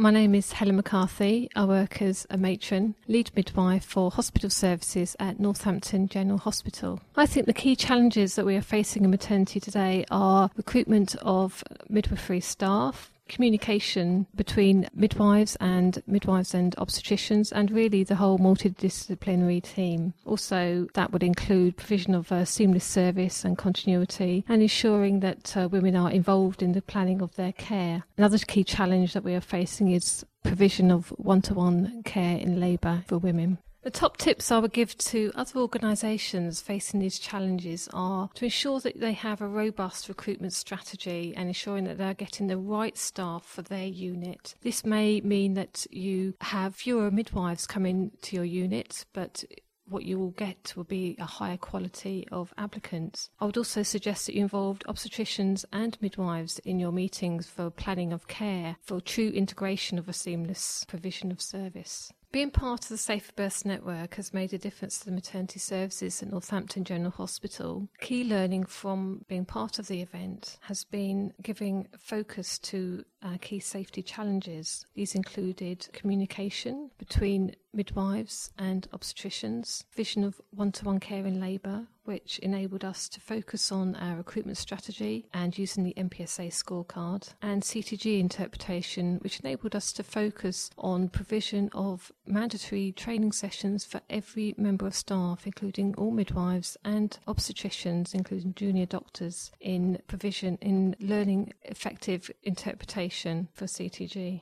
My name is Helen McCarthy. I work as a matron, lead midwife for hospital services at Northampton General Hospital. I think the key challenges that we are facing in maternity today are recruitment of midwifery staff, communication between midwives and midwives and obstetricians, and really the whole multidisciplinary team. Also, that would include provision of a seamless service and continuity, and ensuring that uh, women are involved in the planning of their care. Another key challenge that we are facing is provision of one to one care in labour for women. The top tips I would give to other organisations facing these challenges are to ensure that they have a robust recruitment strategy and ensuring that they're getting the right staff for their unit. This may mean that you have fewer midwives coming to your unit, but what you will get will be a higher quality of applicants. I would also suggest that you involve obstetricians and midwives in your meetings for planning of care, for true integration of a seamless provision of service. Being part of the Safer Births Network has made a difference to the maternity services at Northampton General Hospital. Key learning from being part of the event has been giving focus to uh, key safety challenges. These included communication between midwives and obstetricians, vision of one to one care in labour, which enabled us to focus on our recruitment strategy and using the NPSA scorecard, and CTG interpretation, which enabled us to focus on provision of mandatory training sessions for every member of staff, including all midwives and obstetricians, including junior doctors, in provision in learning effective interpretation for CTG.